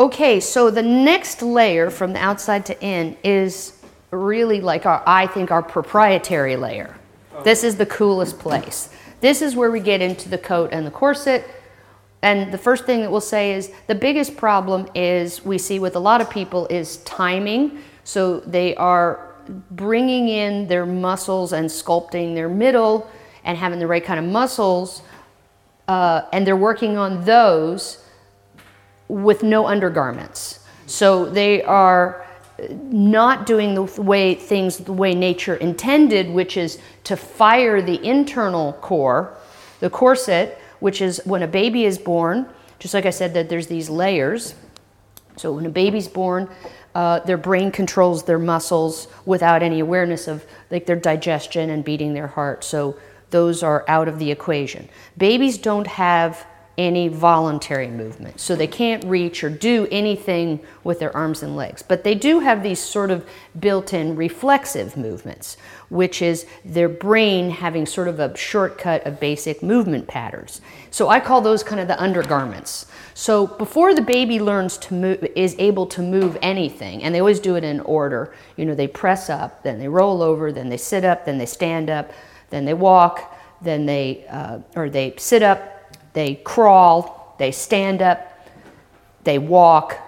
Okay, so the next layer from the outside to in is really like our, I think, our proprietary layer. This is the coolest place. This is where we get into the coat and the corset. And the first thing that we'll say is the biggest problem is we see with a lot of people is timing. So they are bringing in their muscles and sculpting their middle and having the right kind of muscles, uh, and they're working on those with no undergarments. So they are not doing the way things the way nature intended, which is to fire the internal core, the corset, which is when a baby is born. Just like I said, that there's these layers. So when a baby's born, uh, their brain controls their muscles without any awareness of like their digestion and beating their heart. So those are out of the equation. Babies don't have any voluntary movement. So they can't reach or do anything with their arms and legs. But they do have these sort of built in reflexive movements, which is their brain having sort of a shortcut of basic movement patterns. So I call those kind of the undergarments. So before the baby learns to move, is able to move anything, and they always do it in order. You know, they press up, then they roll over, then they sit up, then they stand up, then they walk, then they uh, or they sit up, they crawl, they stand up, they walk,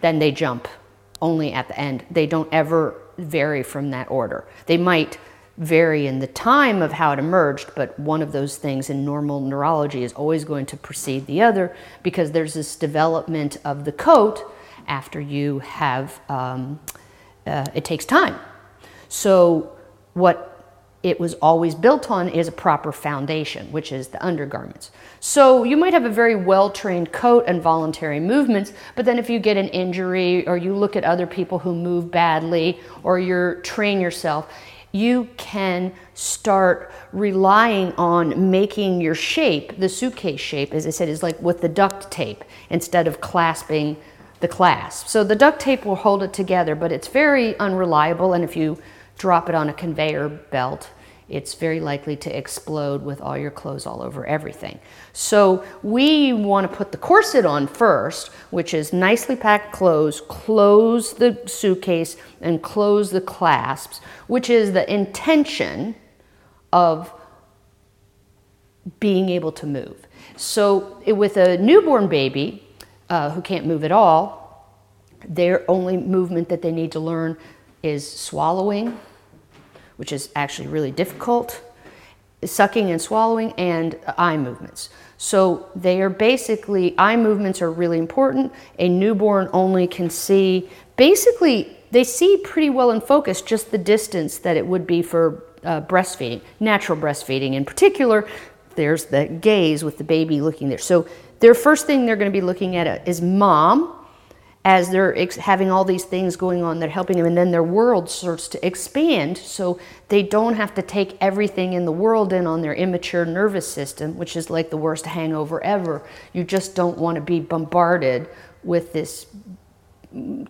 then they jump only at the end. They don't ever vary from that order. They might vary in the time of how it emerged, but one of those things in normal neurology is always going to precede the other because there's this development of the coat after you have, um, uh, it takes time. So, what it was always built on is a proper foundation, which is the undergarments. So you might have a very well trained coat and voluntary movements, but then if you get an injury or you look at other people who move badly or you train yourself, you can start relying on making your shape, the suitcase shape, as I said, is like with the duct tape instead of clasping the clasp. So the duct tape will hold it together, but it's very unreliable, and if you drop it on a conveyor belt, it's very likely to explode with all your clothes all over everything. So we want to put the corset on first, which is nicely packed clothes, close the suitcase and close the clasps, which is the intention of being able to move. So with a newborn baby uh, who can't move at all, their only movement that they need to learn is swallowing which is actually really difficult, sucking and swallowing, and eye movements. So they are basically, eye movements are really important. A newborn only can see, basically, they see pretty well in focus just the distance that it would be for uh, breastfeeding, natural breastfeeding in particular. There's the gaze with the baby looking there. So their first thing they're going to be looking at is mom, as they're ex- having all these things going on, they're helping them, and then their world starts to expand so they don't have to take everything in the world in on their immature nervous system, which is like the worst hangover ever. You just don't want to be bombarded with this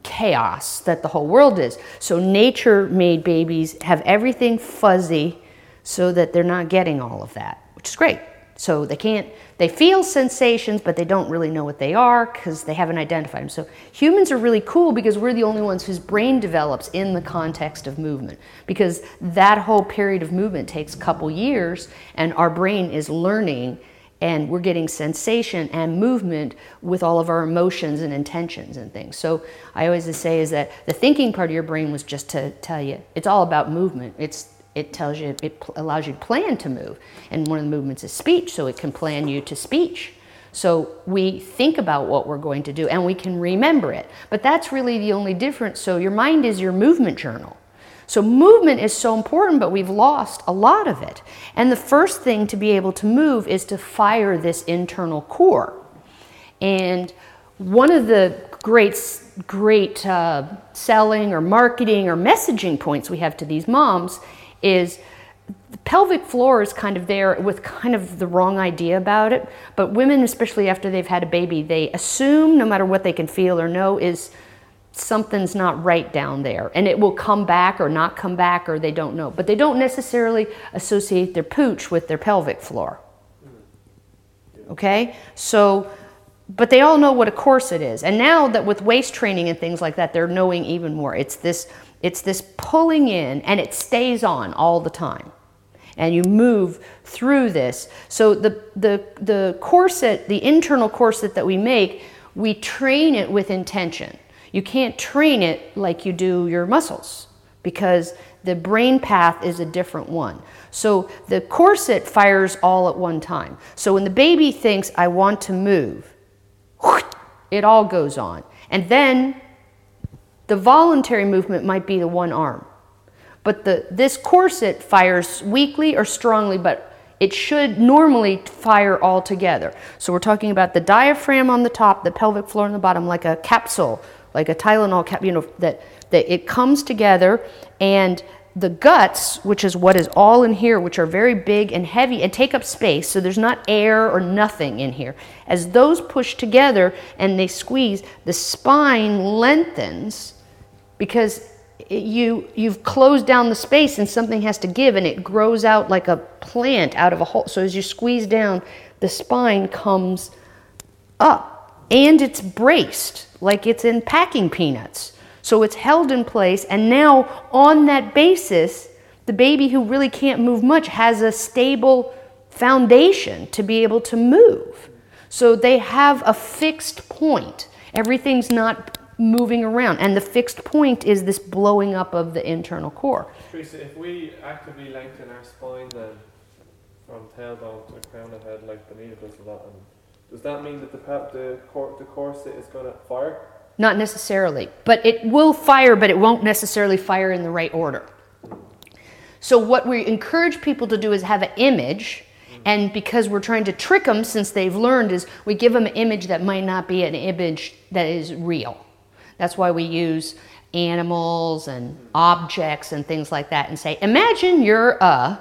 chaos that the whole world is. So, nature made babies have everything fuzzy so that they're not getting all of that, which is great. So they can't, they feel sensations, but they don't really know what they are because they haven't identified them. So humans are really cool because we're the only ones whose brain develops in the context of movement because that whole period of movement takes a couple years and our brain is learning and we're getting sensation and movement with all of our emotions and intentions and things. So I always say is that the thinking part of your brain was just to tell you it's all about movement. It's it tells you, it allows you to plan to move. And one of the movements is speech, so it can plan you to speech. So we think about what we're going to do and we can remember it. But that's really the only difference. So your mind is your movement journal. So movement is so important, but we've lost a lot of it. And the first thing to be able to move is to fire this internal core. And one of the great, great uh, selling or marketing or messaging points we have to these moms is the pelvic floor is kind of there with kind of the wrong idea about it. But women, especially after they've had a baby, they assume no matter what they can feel or know is something's not right down there. And it will come back or not come back or they don't know. But they don't necessarily associate their pooch with their pelvic floor. Okay? So but they all know what a corset is. And now that with waist training and things like that, they're knowing even more. It's this, it's this pulling in and it stays on all the time. And you move through this. So the, the, the corset, the internal corset that we make, we train it with intention. You can't train it like you do your muscles because the brain path is a different one. So the corset fires all at one time. So when the baby thinks, I want to move, it all goes on. And then the voluntary movement might be the one arm. But the, this corset fires weakly or strongly, but it should normally fire all together. So we're talking about the diaphragm on the top, the pelvic floor on the bottom, like a capsule, like a Tylenol cap, you know, that, that it comes together and the guts, which is what is all in here, which are very big and heavy and take up space, so there's not air or nothing in here. As those push together and they squeeze, the spine lengthens because you you've closed down the space and something has to give and it grows out like a plant out of a hole. So as you squeeze down, the spine comes up and it's braced like it's in packing peanuts. So it's held in place, and now on that basis, the baby who really can't move much has a stable foundation to be able to move. So they have a fixed point. Everything's not moving around, and the fixed point is this blowing up of the internal core. Teresa, if we actively lengthen our spine then from tailbone to crown of head like Benita does a lot, does that mean that the, the, cor- the corset is going to fire? Not necessarily, but it will fire, but it won't necessarily fire in the right order. So, what we encourage people to do is have an image, and because we're trying to trick them since they've learned, is we give them an image that might not be an image that is real. That's why we use animals and objects and things like that and say, Imagine you're a,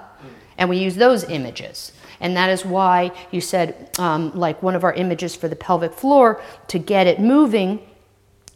and we use those images. And that is why you said, um, like one of our images for the pelvic floor, to get it moving,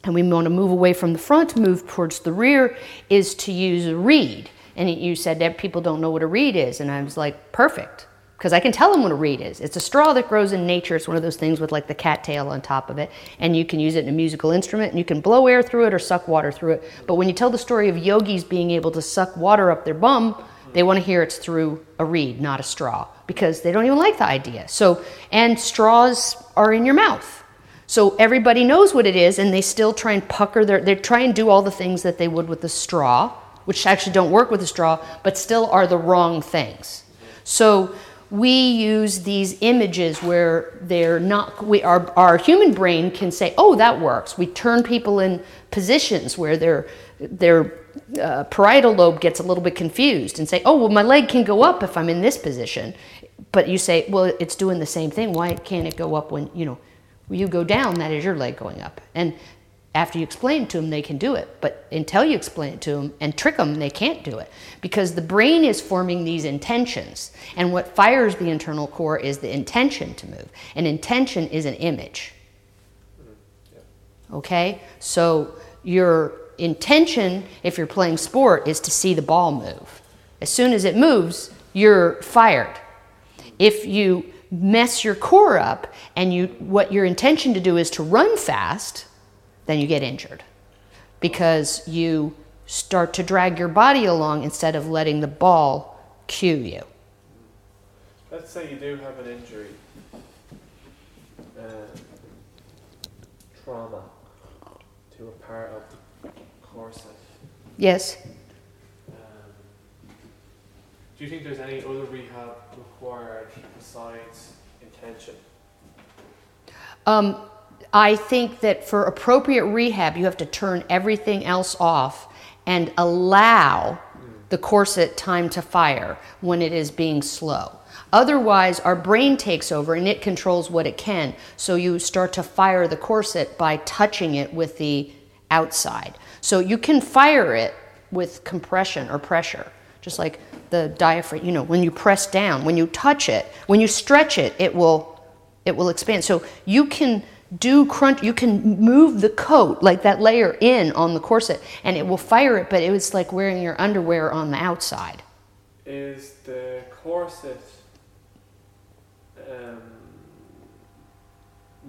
and we want to move away from the front, move towards the rear, is to use a reed. And you said that people don't know what a reed is. And I was like, perfect. Because I can tell them what a reed is. It's a straw that grows in nature. It's one of those things with like the cattail on top of it. And you can use it in a musical instrument and you can blow air through it or suck water through it. But when you tell the story of yogis being able to suck water up their bum, they want to hear it's through a reed, not a straw, because they don't even like the idea. So, and straws are in your mouth. So everybody knows what it is, and they still try and pucker their, they try and do all the things that they would with the straw, which actually don't work with a straw, but still are the wrong things. So we use these images where they're not, we, our, our human brain can say, oh, that works. We turn people in positions where their, their uh, parietal lobe gets a little bit confused and say, oh, well, my leg can go up if I'm in this position. But you say, well, it's doing the same thing. Why can't it go up when, you know, you go down, that is your leg going up. And after you explain it to them, they can do it. But until you explain it to them and trick them, they can't do it. Because the brain is forming these intentions. And what fires the internal core is the intention to move. An intention is an image. Mm-hmm. Okay? So your intention, if you're playing sport, is to see the ball move. As soon as it moves, you're fired. If you mess your core up and you what your intention to do is to run fast, then you get injured. Because you start to drag your body along instead of letting the ball cue you. Let's say you do have an injury, uh, trauma to a part of the corset. Yes. Do you think there's any other rehab required besides intention? Um, I think that for appropriate rehab, you have to turn everything else off and allow the corset time to fire when it is being slow. Otherwise, our brain takes over and it controls what it can. So you start to fire the corset by touching it with the outside. So you can fire it with compression or pressure, just like the diaphragm, you know, when you press down, when you touch it, when you stretch it, it will it will expand. So you can do crunch you can move the coat like that layer in on the corset and it will fire it, but it was like wearing your underwear on the outside. Is the corset um,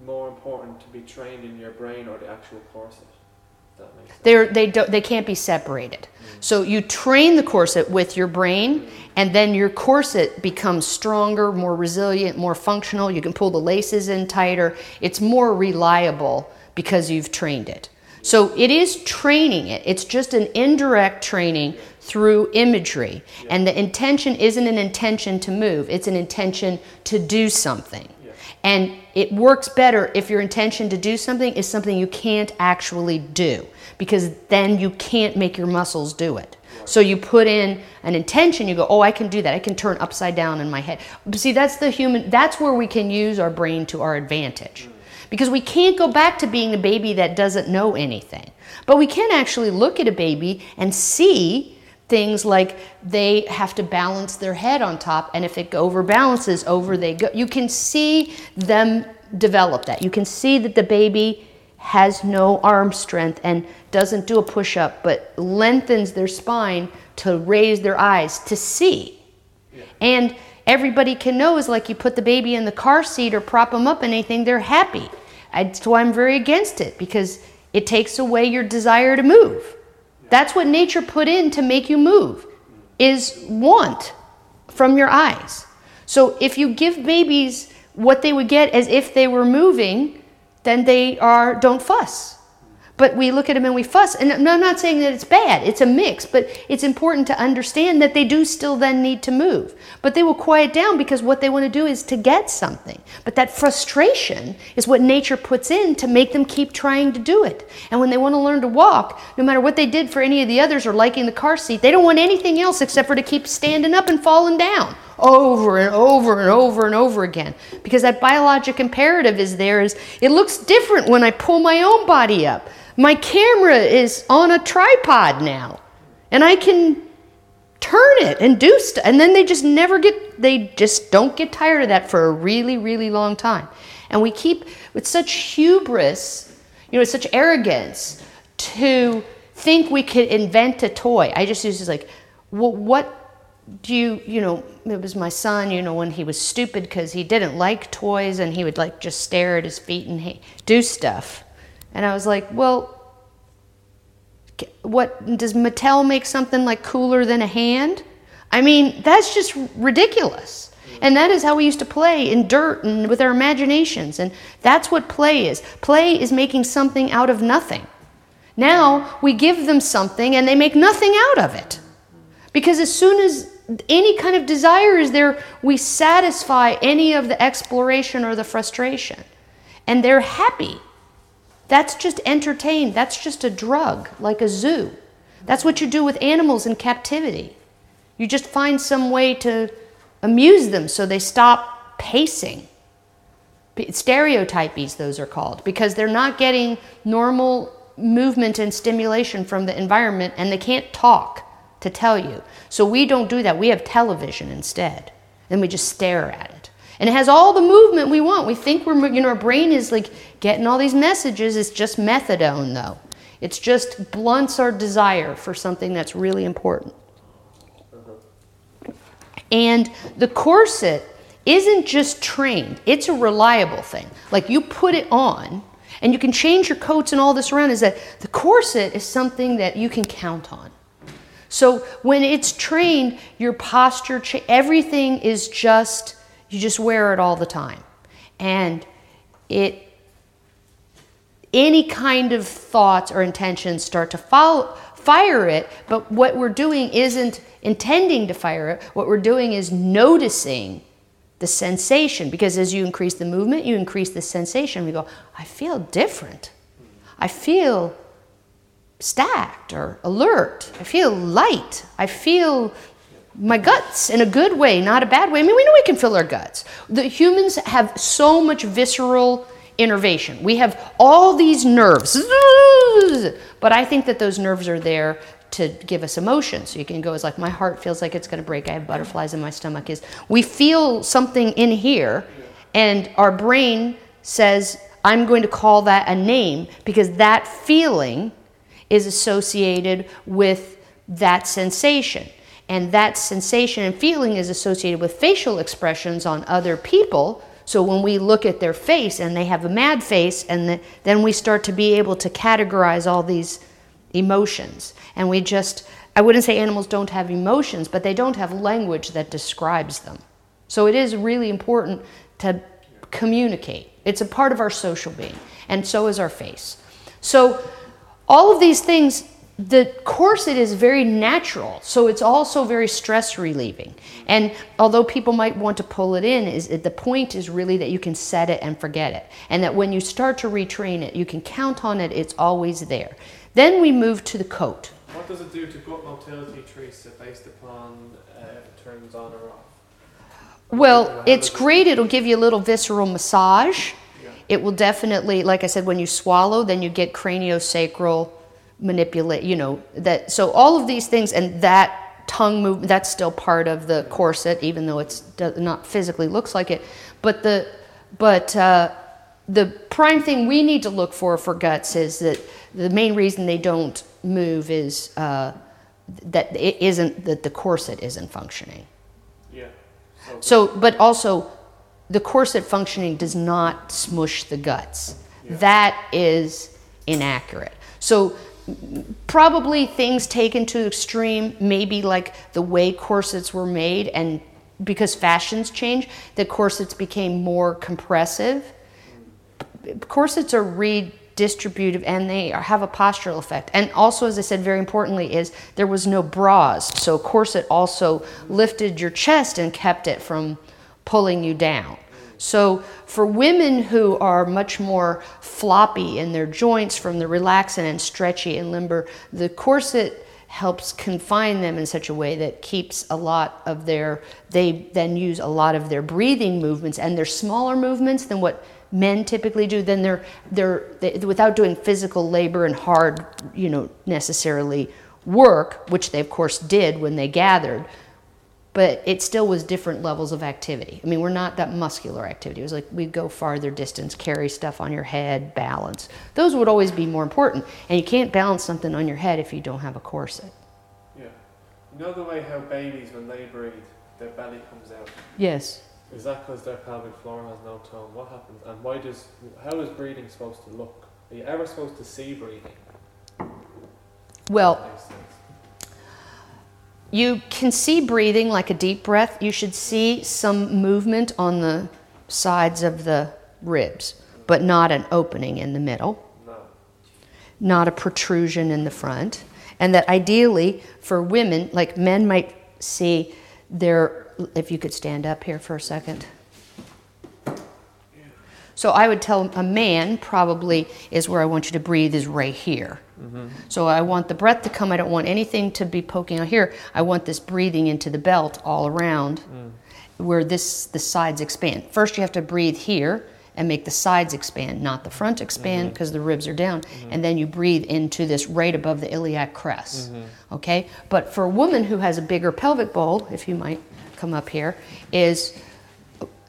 more important to be trained in your brain or the actual corset? That makes sense. They're, they, don't, they can't be separated. Mm. So you train the corset with your brain, and then your corset becomes stronger, more resilient, more functional. You can pull the laces in tighter. It's more reliable because you've trained it. So it is training it. It's just an indirect training through imagery. And the intention isn't an intention to move, it's an intention to do something. And it works better if your intention to do something is something you can't actually do, because then you can't make your muscles do it. So you put in an intention, you go, oh, I can do that. I can turn upside down in my head. See, that's the human, that's where we can use our brain to our advantage. Mm. Because we can't go back to being a baby that doesn't know anything. But we can actually look at a baby and see things like they have to balance their head on top, and if it overbalances, over they go. You can see them develop that. You can see that the baby has no arm strength and doesn't do a push up, but lengthens their spine to raise their eyes to see. Yeah. And everybody can know is like you put the baby in the car seat or prop them up in anything, they're happy. That's why I'm very against it because it takes away your desire to move. That's what nature put in to make you move is want from your eyes. So if you give babies what they would get as if they were moving, then they are don't fuss. But we look at them and we fuss. And I'm not saying that it's bad, it's a mix, but it's important to understand that they do still then need to move. But they will quiet down because what they want to do is to get something. But that frustration is what nature puts in to make them keep trying to do it. And when they want to learn to walk, no matter what they did for any of the others or liking the car seat, they don't want anything else except for to keep standing up and falling down over and over and over and over again because that biologic imperative is there is it looks different when i pull my own body up my camera is on a tripod now, and I can turn it and do stuff. And then they just never get, they just don't get tired of that for a really, really long time. And we keep, with such hubris, you know, such arrogance to think we could invent a toy. I just used to like, well, what do you, you know, it was my son, you know, when he was stupid because he didn't like toys and he would like just stare at his feet and he, do stuff. And I was like, well, what does Mattel make something like cooler than a hand? I mean, that's just ridiculous. And that is how we used to play in dirt and with our imaginations. And that's what play is. Play is making something out of nothing. Now we give them something and they make nothing out of it. Because as soon as any kind of desire is there, we satisfy any of the exploration or the frustration. And they're happy. That's just entertained. That's just a drug, like a zoo. That's what you do with animals in captivity. You just find some way to amuse them so they stop pacing. Stereotypies, those are called, because they're not getting normal movement and stimulation from the environment and they can't talk to tell you. So we don't do that. We have television instead, and we just stare at it. And it has all the movement we want. We think we're, you know, our brain is like getting all these messages. It's just methadone, though. It's just blunts our desire for something that's really important. And the corset isn't just trained, it's a reliable thing. Like you put it on, and you can change your coats and all this around, is that the corset is something that you can count on. So when it's trained, your posture, cha- everything is just you just wear it all the time. And it any kind of thoughts or intentions start to follow, fire it, but what we're doing isn't intending to fire it. What we're doing is noticing the sensation because as you increase the movement, you increase the sensation. We go, I feel different. I feel stacked or alert. I feel light. I feel my guts in a good way, not a bad way. I mean, we know we can feel our guts. The humans have so much visceral innervation. We have all these nerves, but I think that those nerves are there to give us emotion. So you can go as like my heart feels like it's going to break. I have butterflies in my stomach. Is we feel something in here, and our brain says, "I'm going to call that a name because that feeling is associated with that sensation." and that sensation and feeling is associated with facial expressions on other people. So when we look at their face and they have a mad face, and the, then we start to be able to categorize all these emotions. And we just, I wouldn't say animals don't have emotions, but they don't have language that describes them. So it is really important to communicate. It's a part of our social being, and so is our face. So all of these things the corset is very natural, so it's also very stress relieving. And although people might want to pull it in, is the point is really that you can set it and forget it, and that when you start to retrain it, you can count on it. It's always there. Then we move to the coat. What does it do to gut motility trace based upon uh, it turns on or off? Well, it's great. It'll give you a little visceral massage. It will definitely, like I said, when you swallow, then you get craniosacral manipulate, you know, that, so all of these things and that tongue movement, that's still part of the corset, even though it's not physically looks like it. But the, but uh, the prime thing we need to look for for guts is that the main reason they don't move is uh, that it isn't, that the corset isn't functioning. Yeah. So, So, but also, the corset functioning does not smush the guts. Yeah. That is inaccurate. So, probably things taken to extreme, maybe like the way corsets were made, and because fashions change, the corsets became more compressive. Corsets are redistributive and they are, have a postural effect. And also, as I said, very importantly, is there was no bras, so corset also lifted your chest and kept it from pulling you down. So, for women who are much more floppy in their joints from the relaxin and stretchy and limber, the corset helps confine them in such a way that keeps a lot of their, they then use a lot of their breathing movements and their smaller movements than what men typically do. Then they're, they're, they, without doing physical labor and hard, you know, necessarily work, which they of course did when they gathered, but it still was different levels of activity. I mean, we're not that muscular activity. It was like we'd go farther distance, carry stuff on your head, balance. Those would always be more important. And you can't balance something on your head if you don't have a corset. yeah. You know the way how babies, when they breathe, their belly comes out? Yes. Is that because their pelvic floor has no tone? What happens? And why does, how is breathing supposed to look? Are you ever supposed to see breathing? Well, That makes sense. You can see breathing like a deep breath. You should see some movement on the sides of the ribs, but not an opening in the middle. No. not a protrusion in the front, and that ideally for women, like men might see their, if you could stand up here for a second. So I would tell a man probably is where I want you to breathe is right here. So I want the breath to come. I don't want anything to be poking out here. I want this breathing into the belt all around mm. where this the sides expand. First you have to breathe here and make the sides expand, not the front expand mm-hmm. because the ribs are down. Mm-hmm. And then you breathe into this right above the iliac crest. Mm-hmm. Okay? But for a woman who has a bigger pelvic bowl, if you might come up here, is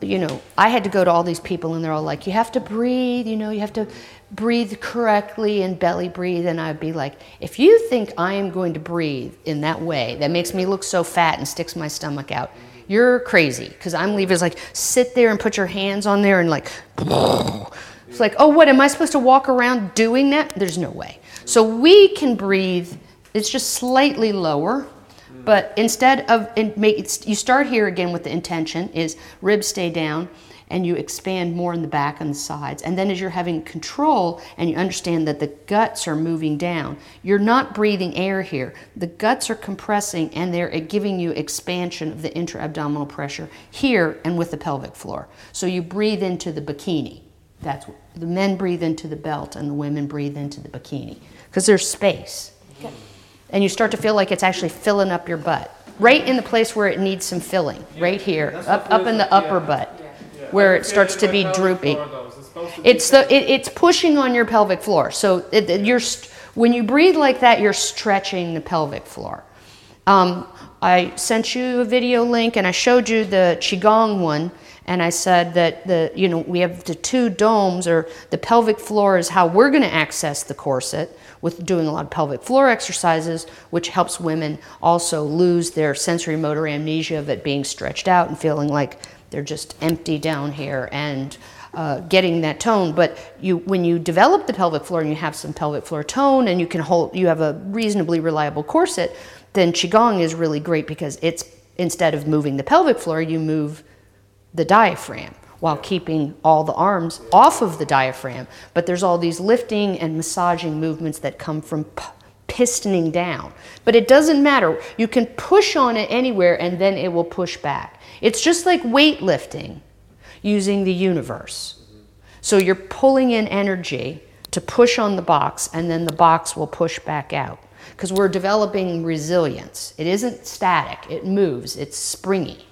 you know, I had to go to all these people and they're all like, you have to breathe, you know, you have to breathe correctly and belly breathe. And I'd be like, if you think I am going to breathe in that way that makes me look so fat and sticks my stomach out, you're crazy. Because I'm leaving, it's like, sit there and put your hands on there and like, it's like, oh, what, am I supposed to walk around doing that? There's no way. So we can breathe, it's just slightly lower. But instead of in, make, you start here again with the intention is ribs stay down and you expand more in the back and the sides. And then as you're having control and you understand that the guts are moving down, you're not breathing air here. The guts are compressing and they're giving you expansion of the intra-abdominal pressure here and with the pelvic floor. So you breathe into the bikini. That's what, the men breathe into the belt and the women breathe into the bikini because there's space and you start to feel like it's actually filling up your butt right in the place where it needs some filling right here That's up, up in the upper yeah. butt Yeah. Where it starts to be droopy. It's the it, it's pushing on your pelvic floor so it, it- you're when you breathe like that you're stretching the pelvic floor um, i sent you a video link and i showed you the qigong one and i said that the you know we have the two domes or the pelvic floor is how we're going to access the corset with doing a lot of pelvic floor exercises which helps women also lose their sensory motor amnesia of it being stretched out and feeling like They're just empty down here and uh, getting that tone. But you, when you develop the pelvic floor and you have some pelvic floor tone and you can hold, you have a reasonably reliable corset, then qigong is really great because it's instead of moving the pelvic floor, you move the diaphragm while keeping all the arms off of the diaphragm. But there's all these lifting and massaging movements that come from p- pistoning down. But it doesn't matter. You can push on it anywhere and then it will push back. It's just like weightlifting using the universe. So you're pulling in energy to push on the box and then the box will push back out because we're developing resilience. It isn't static, it moves, it's springy.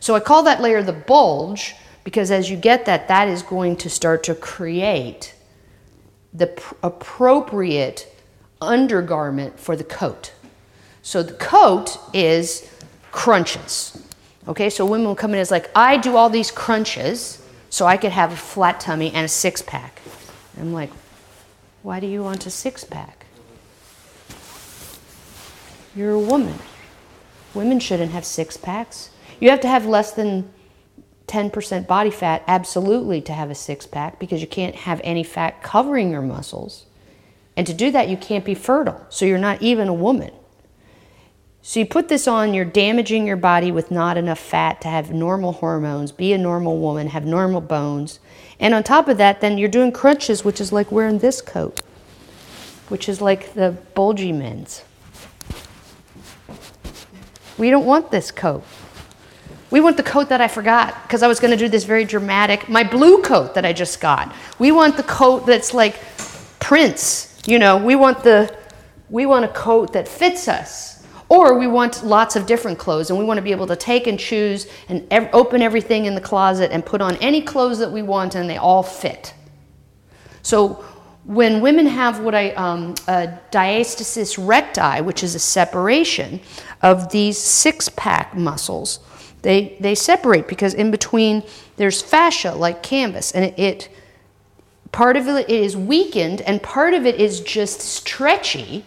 So I call that layer the bulge because as you get that, that is going to start to create the pr- appropriate undergarment for the coat. So the coat is crunches. Okay, so women will come in as like, I do all these crunches so I could have a flat tummy and a six pack. I'm like, why do you want a six pack? You're a woman. Women shouldn't have six packs. You have to have less than 10% body fat, absolutely, to have a six pack because you can't have any fat covering your muscles. And to do that, you can't be fertile. So you're not even a woman. So you put this on, you're damaging your body with not enough fat to have normal hormones, be a normal woman, have normal bones. And on top of that, then you're doing crunches, which is like wearing this coat, which is like the bulgy men's. We don't want this coat. We want the coat that I forgot because I was going to do this very dramatic, my blue coat that I just got. We want the coat that's like Prince, you know, we want the we want a coat that fits us. Or we want lots of different clothes and we want to be able to take and choose and ev- open everything in the closet and put on any clothes that we want and they all fit. So when women have what I, um, a diastasis recti, which is a separation of these six pack muscles, they, they separate because in between there's fascia like canvas and it, it part of it is weakened and part of it is just stretchy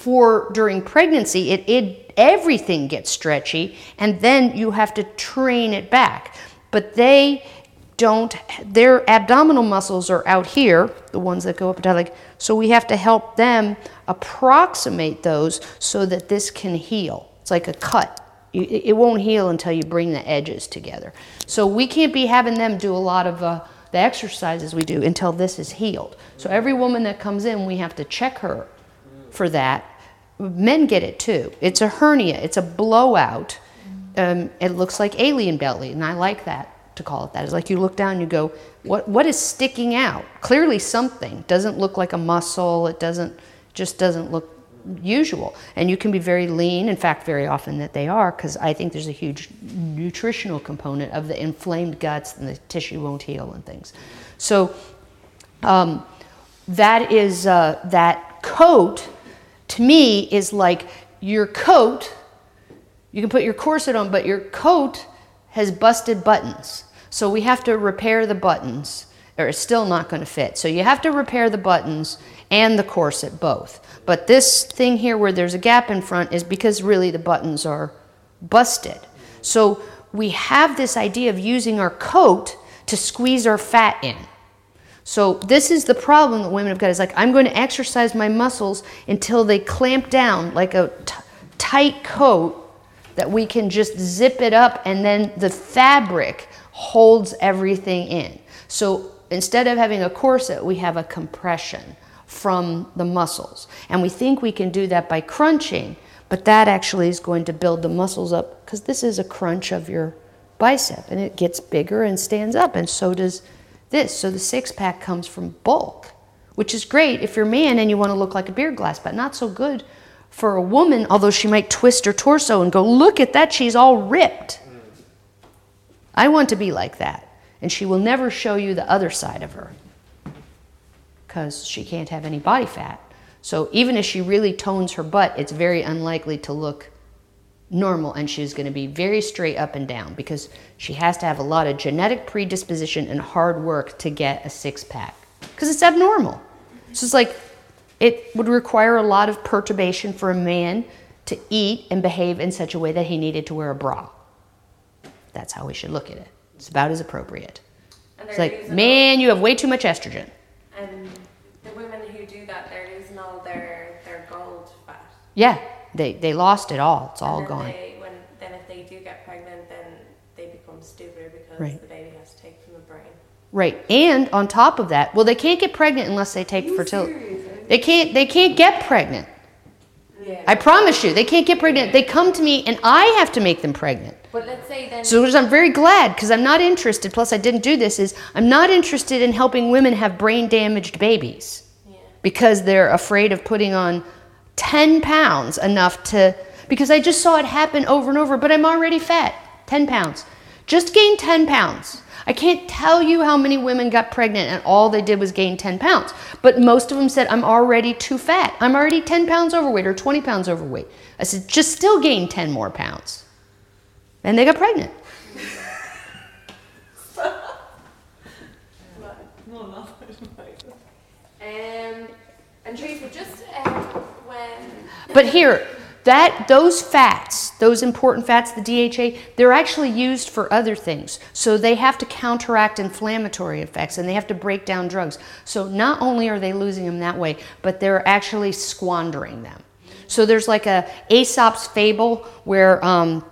for during pregnancy it, it everything gets stretchy and then you have to train it back. But they don't their abdominal muscles are out here the ones that go up and down like so we have to help them approximate those so that this can heal. It's like a cut. It won't heal until you bring the edges together. So we can't be having them do a lot of uh, the exercises we do until this is healed. So every woman that comes in we have to check her for that men get it too it's a hernia it's a blowout um, it looks like alien belly and i like that to call it that. It's like you look down you go, what, what is sticking out? Clearly something. Doesn't look like a muscle. It doesn't, just doesn't look usual. And you can be very lean, in fact, very often that they are, because I think there's a huge nutritional component of the inflamed guts and the tissue won't heal and things. So um, that is, uh, that coat to me is like your coat. You can put your corset on, but your coat has busted buttons. So we have to repair the buttons, or it's still not going to fit. So you have to repair the buttons and the corset both. But this thing here where there's a gap in front is because really the buttons are busted. So we have this idea of using our coat to squeeze our fat in. So this is the problem that women have got. Is like I'm going to exercise my muscles until they clamp down like a t- tight coat that we can just zip it up and then the fabric holds everything in. So instead of having a corset, we have a compression from the muscles. And we think we can do that by crunching, but that actually is going to build the muscles up because this is a crunch of your bicep and it gets bigger and stands up, and so does this. So the six pack comes from bulk, which is great if you're a man and you want to look like a beer glass, but not so good for a woman, although she might twist her torso and go, Look at that, she's all ripped. I want to be like that. And she will never show you the other side of her because she can't have any body fat. So even if she really tones her butt, it's very unlikely to look normal and she's going to be very straight up and down because she has to have a lot of genetic predisposition and hard work to get a six pack because it's abnormal. So it's like it would require a lot of perturbation for a man to eat and behave in such a way that he needed to wear a bra. That's how we should look at it. It's about as appropriate. It's like, man, you have way too much estrogen. and the women who do that, they're losing all their their gold fat. Yeah, they, they lost it all. It's all gone. They, when then if they do get pregnant, then they become stupider because Right. the baby has to take from the brain. Right. And on top of that, well, they can't get pregnant unless they take fertility. They can't. They can't get pregnant. Yeah. I promise you, they can't get pregnant. They come to me, and I have to make them pregnant. but let's say then. So which I'm very glad because I'm not interested. Plus, I didn't do this. Is I'm not interested in helping women have brain damaged babies yeah. because they're afraid of putting on 10 pounds enough to. Because I just saw it happen over and over. But I'm already fat. 10 pounds. Just gain 10 pounds. I can't tell you how many women got pregnant and all they did was gain 10 pounds. But most of them said, I'm already too fat. I'm already 10 pounds overweight or 20 pounds overweight. I said, just still gain 10 more pounds. And they got pregnant. Um, and Teresa, just when. But here, that those fats, those important fats, the DHA, they're actually used for other things. So they have to counteract inflammatory effects and they have to break down drugs. So not only are they losing them that way, but they're actually squandering them. So there's like a Aesop's fable where um,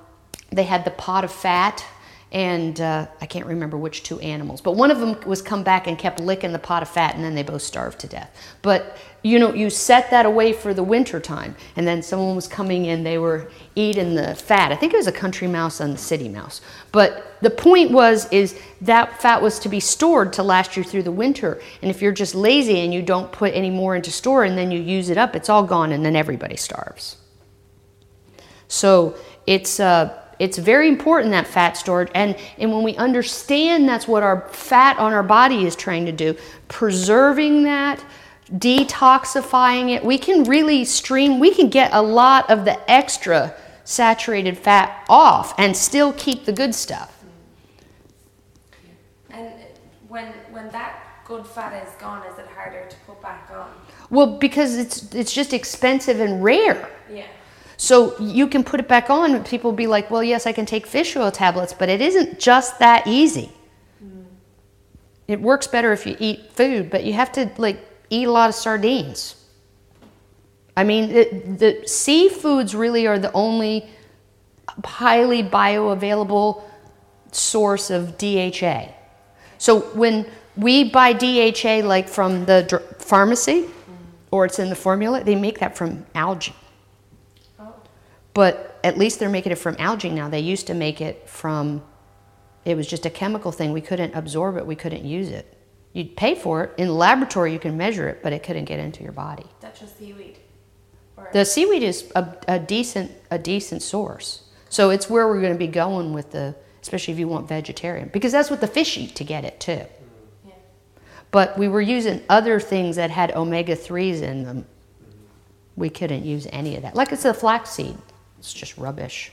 they had the pot of fat and uh, I can't remember which two animals, but one of them was come back and kept licking the pot of fat, and then they both starved to death. But you know, you set that away for the winter time, and then someone was coming in, they were eating the fat. I think it was a country mouse and the city mouse. But the point was, is that fat was to be stored to last you through the winter. And if you're just lazy and you don't put any more into store, and then you use it up, it's all gone, and then everybody starves. So it's uh, it's very important that fat storage, and and when we understand that's what our fat on our body is trying to do, preserving that, detoxifying it, we can really stream. We can get a lot of the extra saturated fat off and still keep the good stuff. And when when that good fat is gone, is it harder to put back on? Well, because it's it's just expensive and rare. Yeah. So you can put it back on, and people will be like, well, yes, I can take fish oil tablets, but it isn't just that easy. Mm. It works better if you eat food, but you have to like eat a lot of sardines. I mean, it, the seafoods really are the only highly bioavailable source of DHA. So when we buy DHA, like from the dr- pharmacy, mm. or it's in the formula, they make that from algae. But at least they're making it from algae now. They used to make it from, it was just a chemical thing. We couldn't absorb it, we couldn't use it. You'd pay for it. In the laboratory, you can measure it, but it couldn't get into your body. That's just seaweed. Or The seaweed is a, a decent a decent source. So it's where we're going to be going with the, especially if you want vegetarian, because that's what the fish eat to get it too. Mm-hmm. yeah. But we were using other things that had omega 3s in them. We couldn't use any of that. Like it's a flaxseed, it's just rubbish.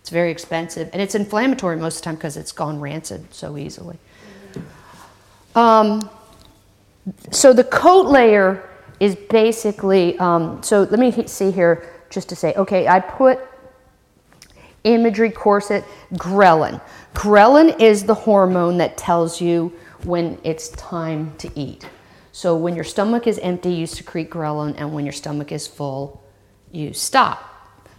It's very expensive and it's inflammatory most of the time because it's gone rancid so easily. Um, so the coat layer is basically, um, so let me see here just to say, okay, I put imagery corset ghrelin. Ghrelin is the hormone that tells you when it's time to eat. So when your stomach is empty, you secrete ghrelin, and when your stomach is full, you stop.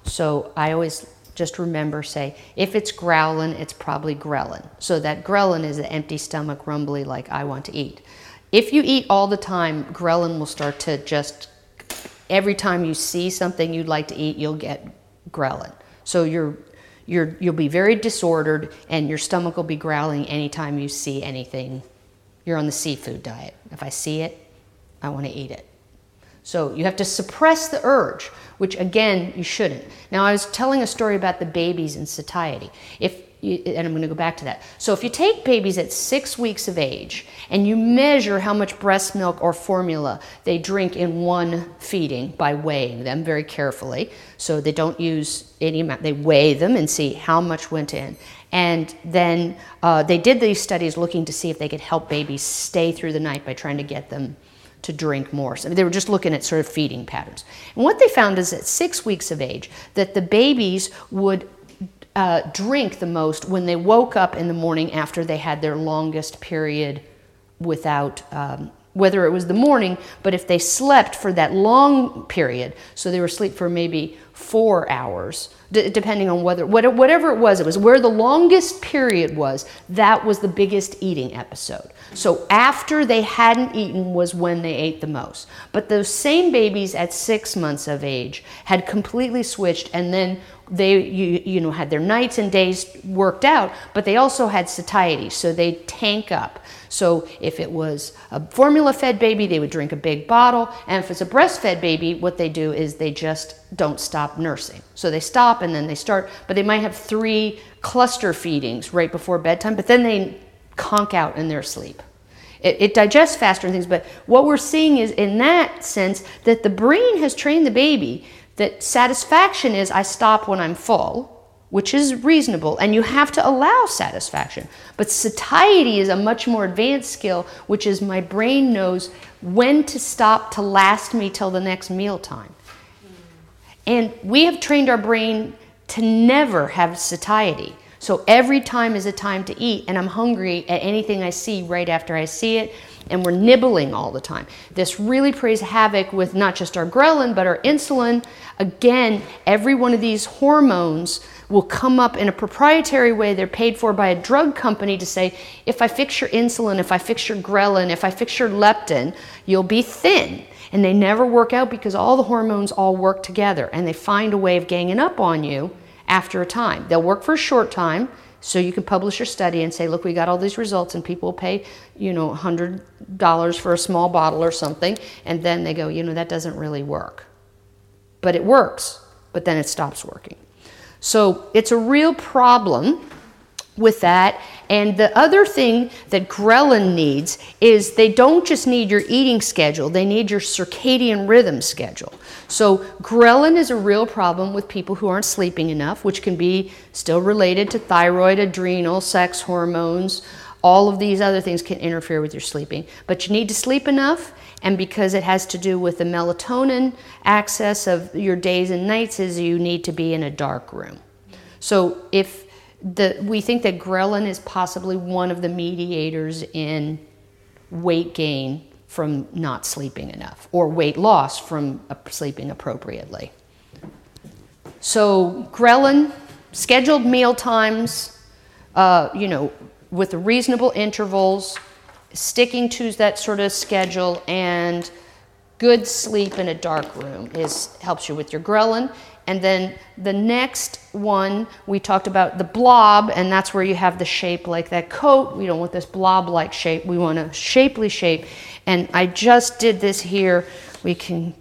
So I always just remember say, if it's growlin, it's probably ghrelin. So that ghrelin is an empty stomach, rumbly, like I want to eat. If you eat all the time, ghrelin will start to just every time you see something you'd like to eat, you'll get ghrelin. So you're, you're, you'll be very disordered and your stomach will be growling anytime you see anything. You're on the seafood diet. If I see it, I want to eat it. So you have to suppress the urge, which again, you shouldn't. Now, I was telling a story about the babies in satiety. If you, and I'm going to go back to that. So, if you take babies at six weeks of age and you measure how much breast milk or formula they drink in one feeding by weighing them very carefully, so they don't use any amount, they weigh them and see how much went in. And then uh, they did these studies looking to see if they could help babies stay through the night by trying to get them to drink more. So they were just looking at sort of feeding patterns. And what they found is at six weeks of age, that the babies would uh, drink the most when they woke up in the morning after they had their longest period without um, whether it was the morning, but if they slept for that long period, so they were asleep for maybe four hours, d- depending on whether whatever it was, it was where the longest period was. That was the biggest eating episode. So after they hadn't eaten was when they ate the most. But those same babies at six months of age had completely switched, and then they you, you know had their nights and days worked out but they also had satiety so they tank up so if it was a formula fed baby they would drink a big bottle and if it's a breastfed baby what they do is they just don't stop nursing so they stop and then they start but they might have three cluster feedings right before bedtime but then they conk out in their sleep it, it, digests faster and things, but what we're seeing is in that sense that the brain has trained the baby that satisfaction is I stop when I'm full, which is reasonable, and you have to allow satisfaction. But satiety is a much more advanced skill, which is my brain knows when to stop to last me till the next mealtime. And we have trained our brain to never have satiety. So every time is a time to eat, and I'm hungry at anything I see right after I see it and we're nibbling all the time. This really plays havoc with not just our ghrelin, but our insulin. Again, every one of these hormones will come up in a proprietary way. They're paid for by a drug company to say, if I fix your insulin, if I fix your ghrelin, if I fix your leptin, you'll be thin. And they never work out because all the hormones all work together and they find a way of ganging up on you after a time. They'll work for a short time so you can publish your study and say, look, we got all these results, and people will pay, you know, $100 for a small bottle or something, and then they go, you know, that doesn't really work. But it works, but then it stops working. So it's a real problem with that. And the other thing that ghrelin needs is they don't just need your eating schedule, they need your circadian rhythm schedule. So, ghrelin is a real problem with people who aren't sleeping enough, which can be still related to thyroid, adrenal, sex hormones. All of these other things can interfere with your sleeping. But you need to sleep enough, and because it has to do with the melatonin access of your days and nights, is you need to be in a dark room. So, if the, we think that ghrelin is possibly one of the mediators in weight gain from not sleeping enough or weight loss from sleeping appropriately. So, ghrelin, scheduled meal times, uh, you know, with reasonable intervals, sticking to that sort of schedule, and good sleep in a dark room is helps you with your ghrelin and then the next one, we talked about the blob, and that's where you have the shape like that coat. We don't want this blob like shape, we want a shapely shape. And I just did this here. We can,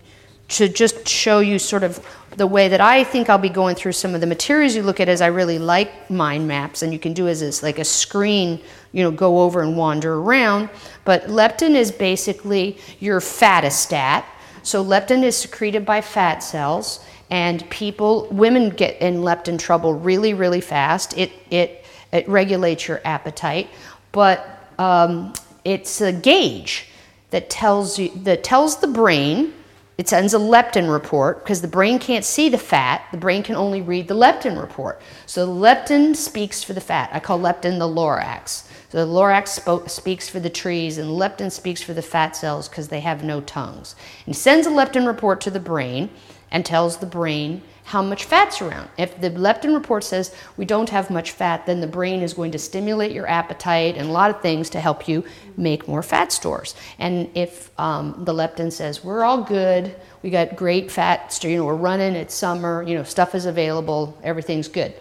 to just show you sort of the way that I think I'll be going through some of the materials you look at as I really like mind maps, and you can do as like a screen, you know, go over and wander around. But leptin is basically your fatostat. So leptin is secreted by fat cells and people women get in leptin trouble really really fast. It it it regulates your appetite. But um, it's a gauge that tells you that tells the brain it sends a leptin report because the brain can't see the fat. The brain can only read the leptin report. So leptin speaks for the fat. I call leptin the lorax. So the lorax speaks for the trees and leptin speaks for the fat cells because they have no tongues. And sends a leptin report to the brain and tells the brain how much fat's around. If the leptin report says we don't have much fat, then the brain is going to stimulate your appetite and a lot of things to help you make more fat stores. And if um, the leptin says we're all good, we got great fat, you know, we're running, it's summer, you know, stuff is available, everything's good.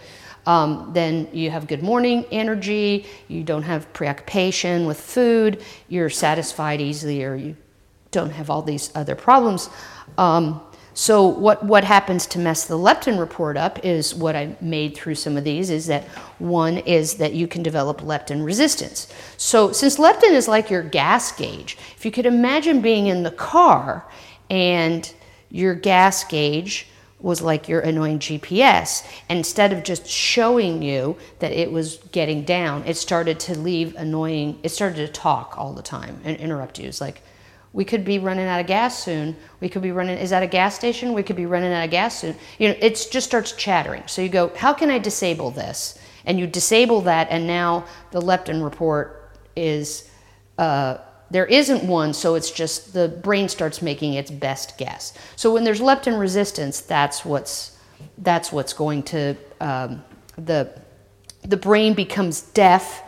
Um, then you have good morning energy, you don't have preoccupation with food, you're satisfied easily, or you don't have all these other problems. Um, so what, what happens to mess the leptin report up is what I made through some of these is that one is that you can develop leptin resistance. So since leptin is like your gas gauge, if you could imagine being in the car and your gas gauge was like your annoying GPS. And instead of just showing you that it was getting down, it started to leave annoying, it started to talk all the time and interrupt you. It's like, We could be running out of gas soon. We could be running, is that a gas station? We could be running out of gas soon. You know, it just starts chattering. So you go, how can I disable this? And you disable that, and now the leptin report is, uh, there isn't one, so it's just the brain starts making its best guess. So when there's leptin resistance, that's what's, that's what's going to, um, the, the brain becomes deaf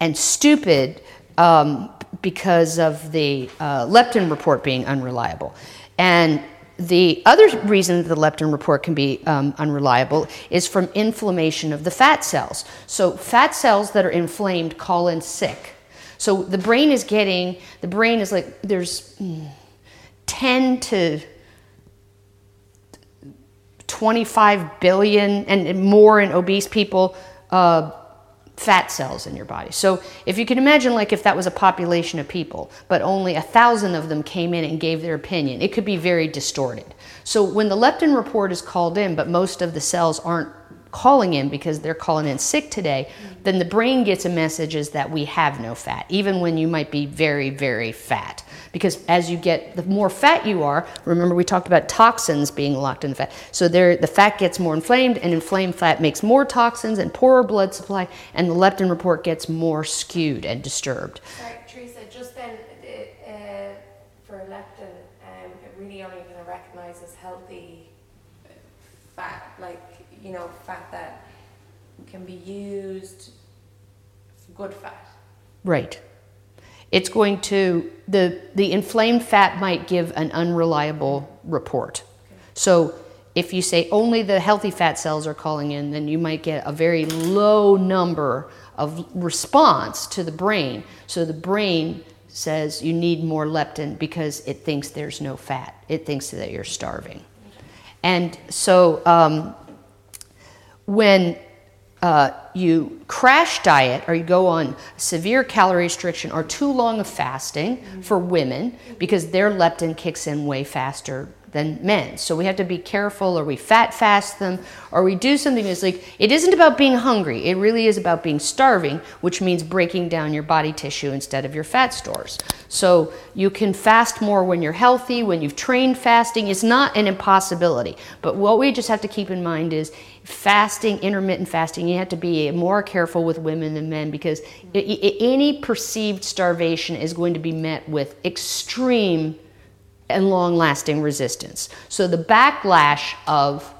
and stupid um, because of the uh, leptin report being unreliable. And the other reason the leptin report can be um, unreliable is from inflammation of the fat cells. So, fat cells that are inflamed call in sick. So, the brain is getting, the brain is like, there's mm, 10 to 25 billion and more in obese people. Uh, fat cells in your body. So if you can imagine like if that was a population of people, but only a thousand of them came in and gave their opinion, it could be very distorted. So when the leptin report is called in, but most of the cells aren't calling in because they're calling in sick today, then the brain gets a message is that we have no fat, even when you might be very, very fat. Because as you get, the more fat you are, remember we talked about toxins being locked in the fat. So there, the fat gets more inflamed, and inflamed fat makes more toxins and poorer blood supply, and the leptin report gets more skewed and disturbed. Sorry, Teresa, just then, uh, for leptin, um, it really only kind of recognizes healthy fat, like, you know, fat that can be used, good fat. Right. It's going to, the, the inflamed fat might give an unreliable report. So if you say only the healthy fat cells are calling in, then you might get a very low number of response to the brain. So the brain says you need more leptin because it thinks there's no fat. It thinks that you're starving. And so um, when uh, you crash diet or you go on severe calorie restriction or too long of fasting mm-hmm. for women because their leptin kicks in way faster than men. So we have to be careful, or we fat fast them, or we do something that's like, it isn't about being hungry. It really is about being starving, which means breaking down your body tissue instead of your fat stores. So you can fast more when you're healthy, when you've trained fasting. It's not an impossibility. But what we just have to keep in mind is fasting, intermittent fasting, you have to be more careful with women than men because any perceived starvation is going to be met with extreme and long lasting resistance. So the backlash of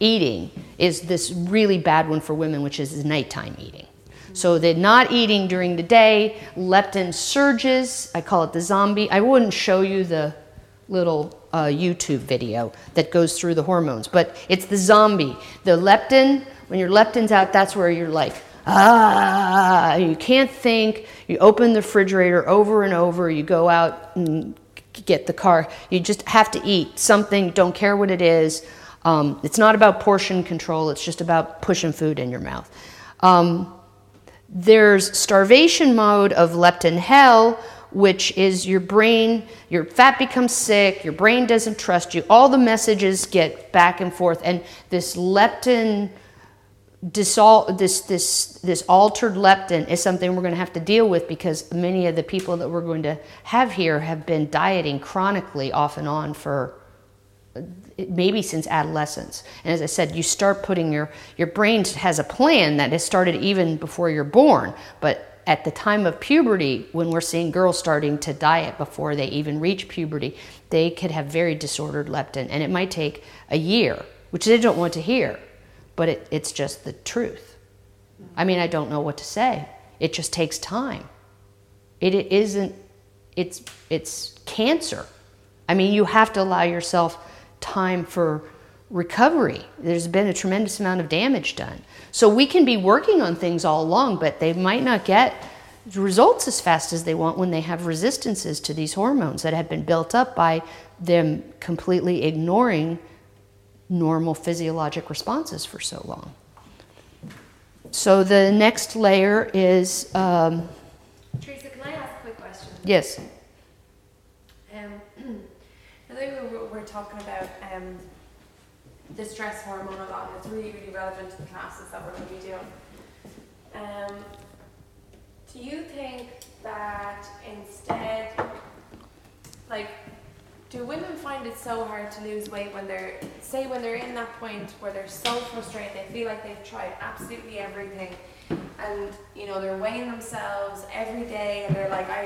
eating is this really bad one for women, which is nighttime eating. So they're not eating during the day, leptin surges. I call it the zombie. I wouldn't show you the little uh, YouTube video that goes through the hormones, but it's the zombie. The leptin, when your leptin's out, that's where you're like, ah, you can't think. You open the refrigerator over and over. You go out and get the car. You just have to eat something, don't care what it is. Um, it's not about portion control, it's just about pushing food in your mouth. Um, there's starvation mode of leptin hell, which is your brain, your fat becomes sick, your brain doesn't trust you, all the messages get back and forth, and this leptin this, this, this altered leptin is something we're going to have to deal with because many of the people that we're going to have here have been dieting chronically off and on for uh, maybe since adolescence. And as I said, you start putting your, your brain has a plan that has started even before you're born, but at the time of puberty, when we're seeing girls starting to diet before they even reach puberty, they could have very disordered leptin, and it might take a year, which they don't want to hear but it, it's just the truth. I mean, I don't know what to say. It just takes time. It, isn't, it's, it's cancer. I mean, you have to allow yourself time for recovery. There's been a tremendous amount of damage done. So we can be working on things all along, but they might not get results as fast as they want when they have resistances to these hormones that have been built up by them completely ignoring normal physiologic responses for so long. So the next layer is. Um, Teresa, can I ask a quick question? Yes. Um, I think we're, we're talking about um, the stress hormone a lot, it's really, really relevant to the classes that we're going to be doing. Um, do you think that instead like, do women find it so hard to lose weight when they're, say, when they're in that point where they're so frustrated, they feel like they've tried absolutely everything, and you know they're weighing themselves every day, and they're like, I,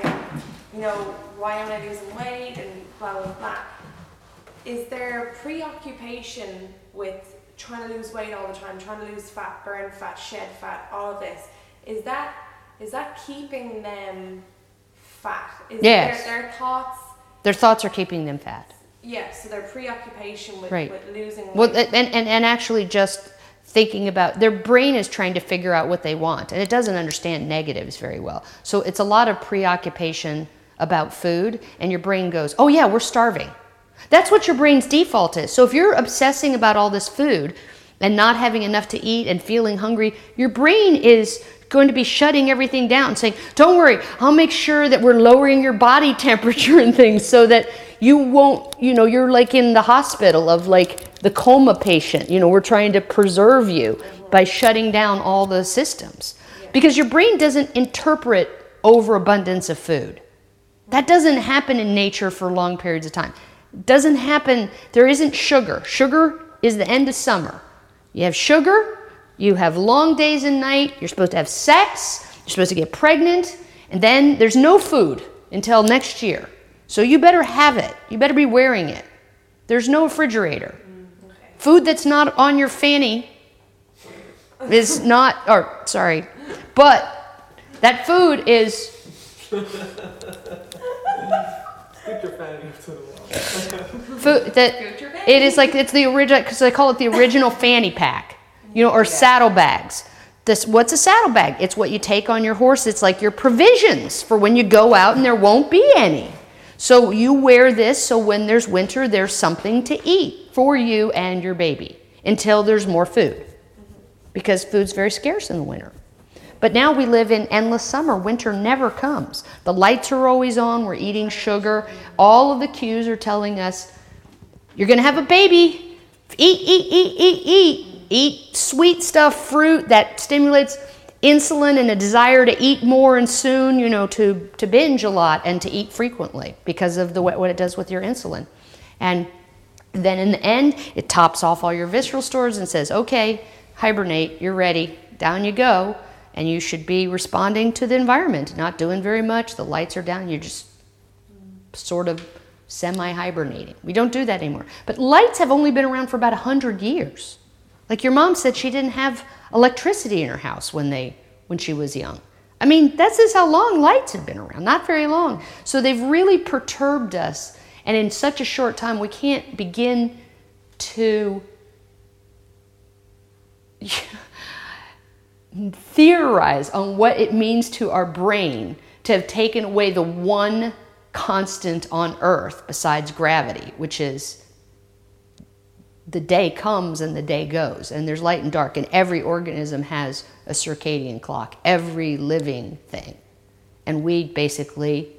you know, why am I losing weight, and blah blah blah. Is there preoccupation with trying to lose weight all the time, trying to lose fat, burn fat, shed fat, all of this? Is that is that keeping them fat? Is Yes. their, their thoughts Their thoughts are keeping them fat. yeah, so their preoccupation with, Right. with losing weight. Well, and, and, and actually just thinking about their brain is trying to figure out what they want and it doesn't understand negatives very well. So it's a lot of preoccupation about food and your brain goes, "Oh yeah, we're starving." That's what your brain's default is. So if you're obsessing about all this food and not having enough to eat and feeling hungry, your brain is going to be shutting everything down, saying, Don't worry, I'll make sure that we're lowering your body temperature and things so that you won't, you know, you're like in the hospital of like the coma patient. You know, we're trying to preserve you by shutting down all the systems. Because your brain doesn't interpret overabundance of food. That doesn't happen in nature for long periods of time. Doesn't happen, there isn't sugar. Sugar is the end of summer. You have sugar, you have long days and night, you're supposed to have sex, you're supposed to get pregnant, and then there's no food until next year. So you better have it. You better be wearing it. There's no refrigerator. Mm, food that's not on your fanny is not, or sorry, but that food is Stick fanny up to the wall. food that it is like it's the original because they call it the original fanny pack, you know, or saddlebags. This what's a saddlebag? It's what you take on your horse. It's like your provisions for when you go out and there won't be any. So you wear this so when there's winter, there's something to eat for you and your baby until there's more food, mm-hmm. because food's very scarce in the winter. But now we live in endless summer. Winter never comes. The lights are always on. We're eating sugar. All of the cues are telling us you're going to have a baby. Eat, eat, eat, eat, eat. Eat sweet stuff, fruit that stimulates insulin and a desire to eat more and soon, you know, to, to binge a lot and to eat frequently because of the what what it does with your insulin. And then in the end, it tops off all your visceral stores and says, okay, hibernate, you're ready, down you go. And you should be responding to the environment, not doing very much. The lights are down, you're just sort of semi hibernating. We don't do that anymore. But lights have only been around for about 100 years. Like your mom said, she didn't have electricity in her house when, they, when she was young. I mean, that's just how long lights have been around, not very long. So they've really perturbed us. And in such a short time, we can't begin to theorize on what it means to our brain to have taken away the one constant on earth besides gravity, which is the day comes and the day goes, and there's light and dark, and every organism has a circadian clock, every living thing. And we basically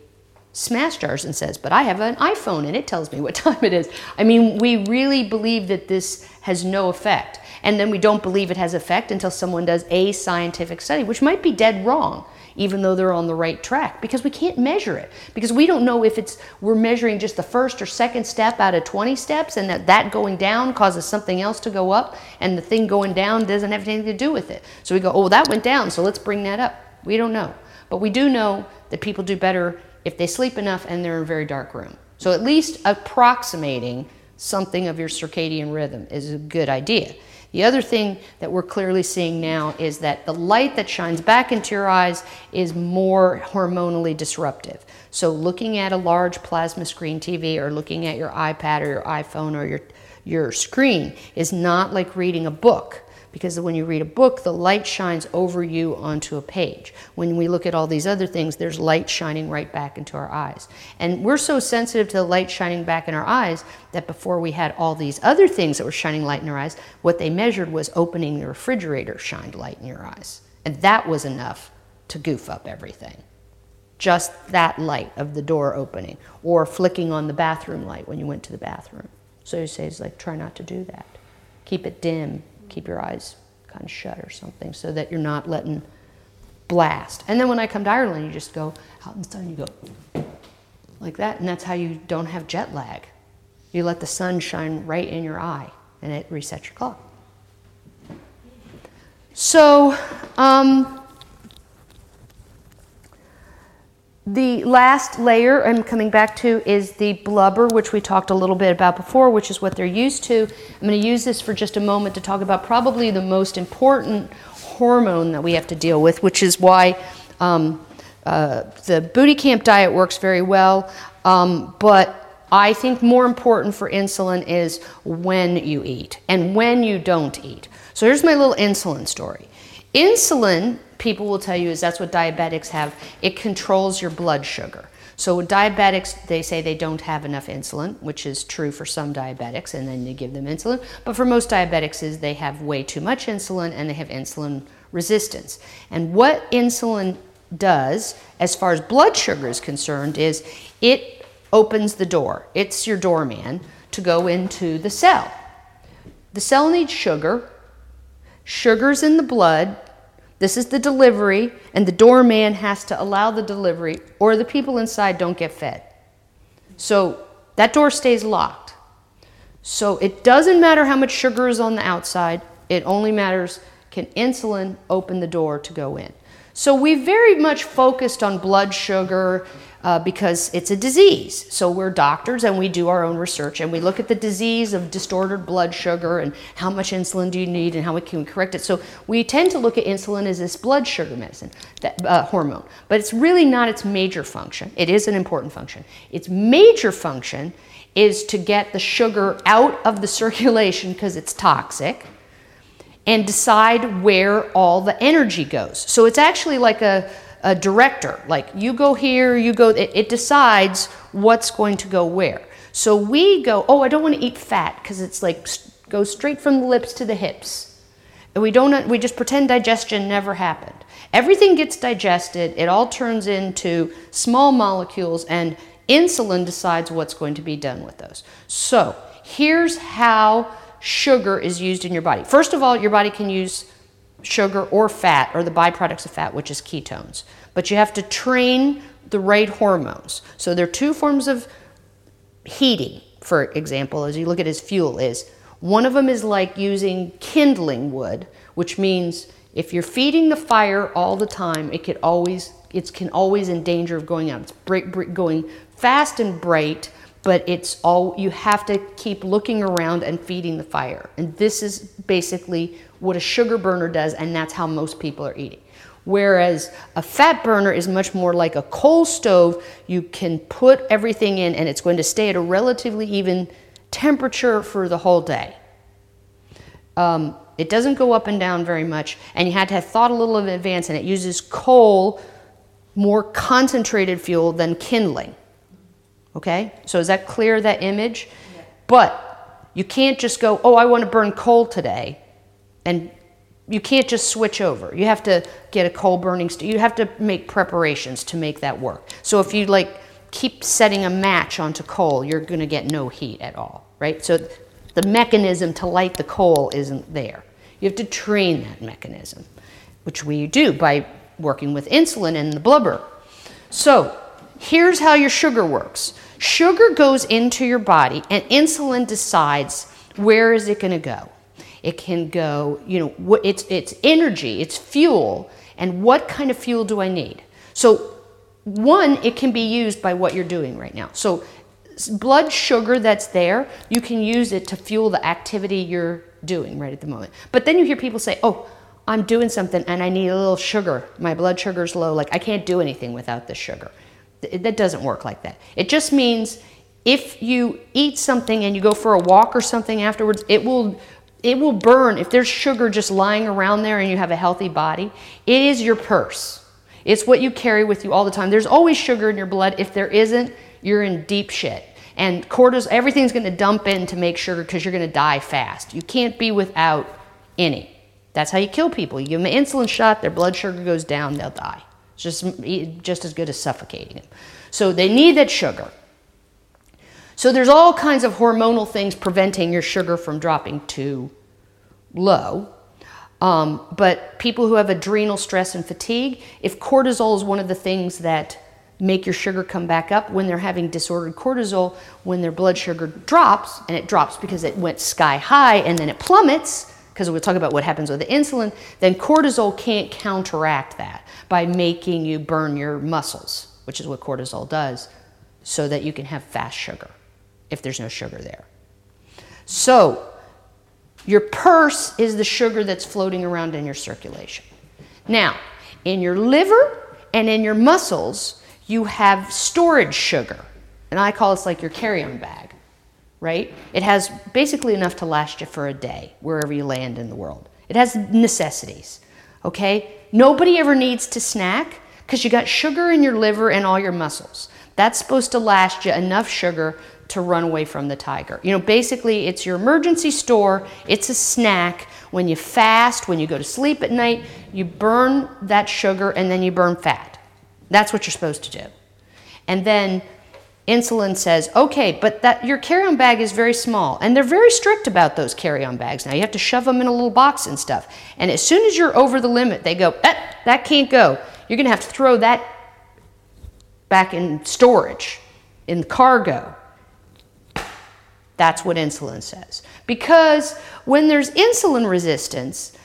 smashed jars and says, But I have an iPhone and it tells me what time it is. I mean, we really believe that this has no effect. And then we don't believe it has effect until someone does a scientific study, which might be dead wrong, even though they're on the right track, because we can't measure it. Because we don't know if it's we're measuring just the first or second step out of 20 steps, and that that going down causes something else to go up, and the thing going down doesn't have anything to do with it. So we go, oh, that went down, so let's bring that up. We don't know. But we do know that people do better if they sleep enough and they're in a very dark room. So at least approximating something of your circadian rhythm is a good idea. The other thing that we're clearly seeing now is that the light that shines back into your eyes is more hormonally disruptive. So looking at a large plasma screen TV or looking at your iPad or your iPhone or your your screen is not like reading a book because when you read a book, the light shines over you onto a page. When we look at all these other things, there's light shining right back into our eyes. And we're so sensitive to the light shining back in our eyes that before we had all these other things that were shining light in our eyes, what they measured was opening the refrigerator shined light in your eyes. And that was enough to goof up everything. Just that light of the door opening or flicking on the bathroom light when you went to the bathroom. So he says, like, try not to do that. Keep it dim, keep your eyes kind of shut or something so that you're not letting blast. And then when I come to Ireland, you just go out in the sun, you go, like that. And that's how you don't have jet lag. You let the sun shine right in your eye and it resets your clock. So, um, the last layer I'm coming back to is the blubber, which we talked a little bit about before, which is what they're used to. I'm going to use this for just a moment to talk about probably the most important hormone that we have to deal with, which is why um, uh, the booty camp diet works very well. Um, but I think more important for insulin is when you eat and when you don't eat. So here's my little insulin story. Insulin, people will tell you, is that's what diabetics have. It controls your blood sugar. So diabetics, they say they don't have enough insulin, which is true for some diabetics, and then they give them insulin. But for most diabetics, is they have way too much insulin and they have insulin resistance. And what insulin does, as far as blood sugar is concerned, is it opens the door. It's your doorman to go into the cell. The cell needs sugar. Sugar's in the blood. This is the delivery, and the doorman has to allow the delivery, or the people inside don't get fed. So that door stays locked. So it doesn't matter how much sugar is on the outside, it only matters can insulin open the door to go in. So we very much focused on blood sugar uh, because it's a disease. So we're doctors and we do our own research and we look at the disease of distorted blood sugar and how much insulin do you need and how we can correct it. So we tend to look at insulin as this blood sugar medicine, that uh, hormone, but it's really not its major function. It is an important function. Its major function is to get the sugar out of the circulation because it's toxic and decide where all the energy goes. So it's actually like a, a director. Like you go here, you go, it, it decides what's going to go where. So we go, oh, I don't want to eat fat because it's like goes straight from the lips to the hips. And we don't, we just pretend digestion never happened. Everything gets digested, it all turns into small molecules, and insulin decides what's going to be done with those. So here's how sugar is used in your body. First of all, your body can use sugar or fat or the byproducts of fat, which is ketones. But you have to train the right hormones. So there are two forms of heating, for example, as you look at as fuel is one of them is like using kindling wood, which means if you're feeding the fire all the time, it could always it can always in danger of going out. It's going fast and bright, but it's all you have to keep looking around and feeding the fire. And this is basically what a sugar burner does, and that's how most people are eating. Whereas a fat burner is much more like a coal stove. You can put everything in, and it's going to stay at a relatively even temperature for the whole day. Um, it doesn't go up and down very much, and you had to have thought a little in advance, and it uses coal, more concentrated fuel than kindling. Okay? So is that clear, that image? Yeah. But you can't just go, oh, I want to burn coal today. And you can't just switch over. You have to get a coal burning, st- you have to make preparations to make that work. So if you like keep setting a match onto coal, you're going to get no heat at all, right? So the mechanism to light the coal isn't there. You have to train that mechanism, which we do by working with insulin and the blubber. So here's how your sugar works. Sugar goes into your body and insulin decides where is it going to go. It can go, you know, it's, it's energy, it's fuel, and what kind of fuel do I need? So, one, it can be used by what you're doing right now. So, blood sugar that's there, you can use it to fuel the activity you're doing right at the moment. But then you hear people say, oh, I'm doing something and I need a little sugar. My blood sugar's low. Like, I can't do anything without this sugar. That doesn't work like that. It just means if you eat something and you go for a walk or something afterwards, it will it will burn if there's sugar just lying around there and you have a healthy body. It is your purse. It's what you carry with you all the time. There's always sugar in your blood. If there isn't, you're in deep shit. And cortisol, everything's going to dump in to make sugar because you're going to die fast. You can't be without any. That's how you kill people. You give them an insulin shot, their blood sugar goes down, they'll die. Just, just as good as suffocating them. So they need that sugar. So there's all kinds of hormonal things preventing your sugar from dropping too low. Um, but people who have adrenal stress and fatigue, if cortisol is one of the things that make your sugar come back up. When they're having disordered cortisol, when their blood sugar drops, and it drops because it went sky high and then it plummets, because we'll talk about what happens with the insulin, then cortisol can't counteract that by making you burn your muscles, which is what cortisol does, so that you can have fast sugar if there's no sugar there. So, your purse is the sugar that's floating around in your circulation. Now, in your liver and in your muscles, you have storage sugar. And I call this like your carry on bag, right? It has basically enough to last you for a day wherever you land in the world. It has necessities, okay? Nobody ever needs to snack because you got sugar in your liver and all your muscles. That's supposed to last you enough sugar to run away from the tiger. You know, basically, it's your emergency store, it's a snack. When you fast, when you go to sleep at night, you burn that sugar and then you burn fat. That's what you're supposed to do. And then insulin says, okay, but that your carry-on bag is very small, and they're very strict about those carry-on bags. Now you have to shove them in a little box and stuff. And as soon as you're over the limit, they go, eh, that can't go. You're going to have to throw that back in storage, in cargo. That's what insulin says. Because when there's insulin resistance,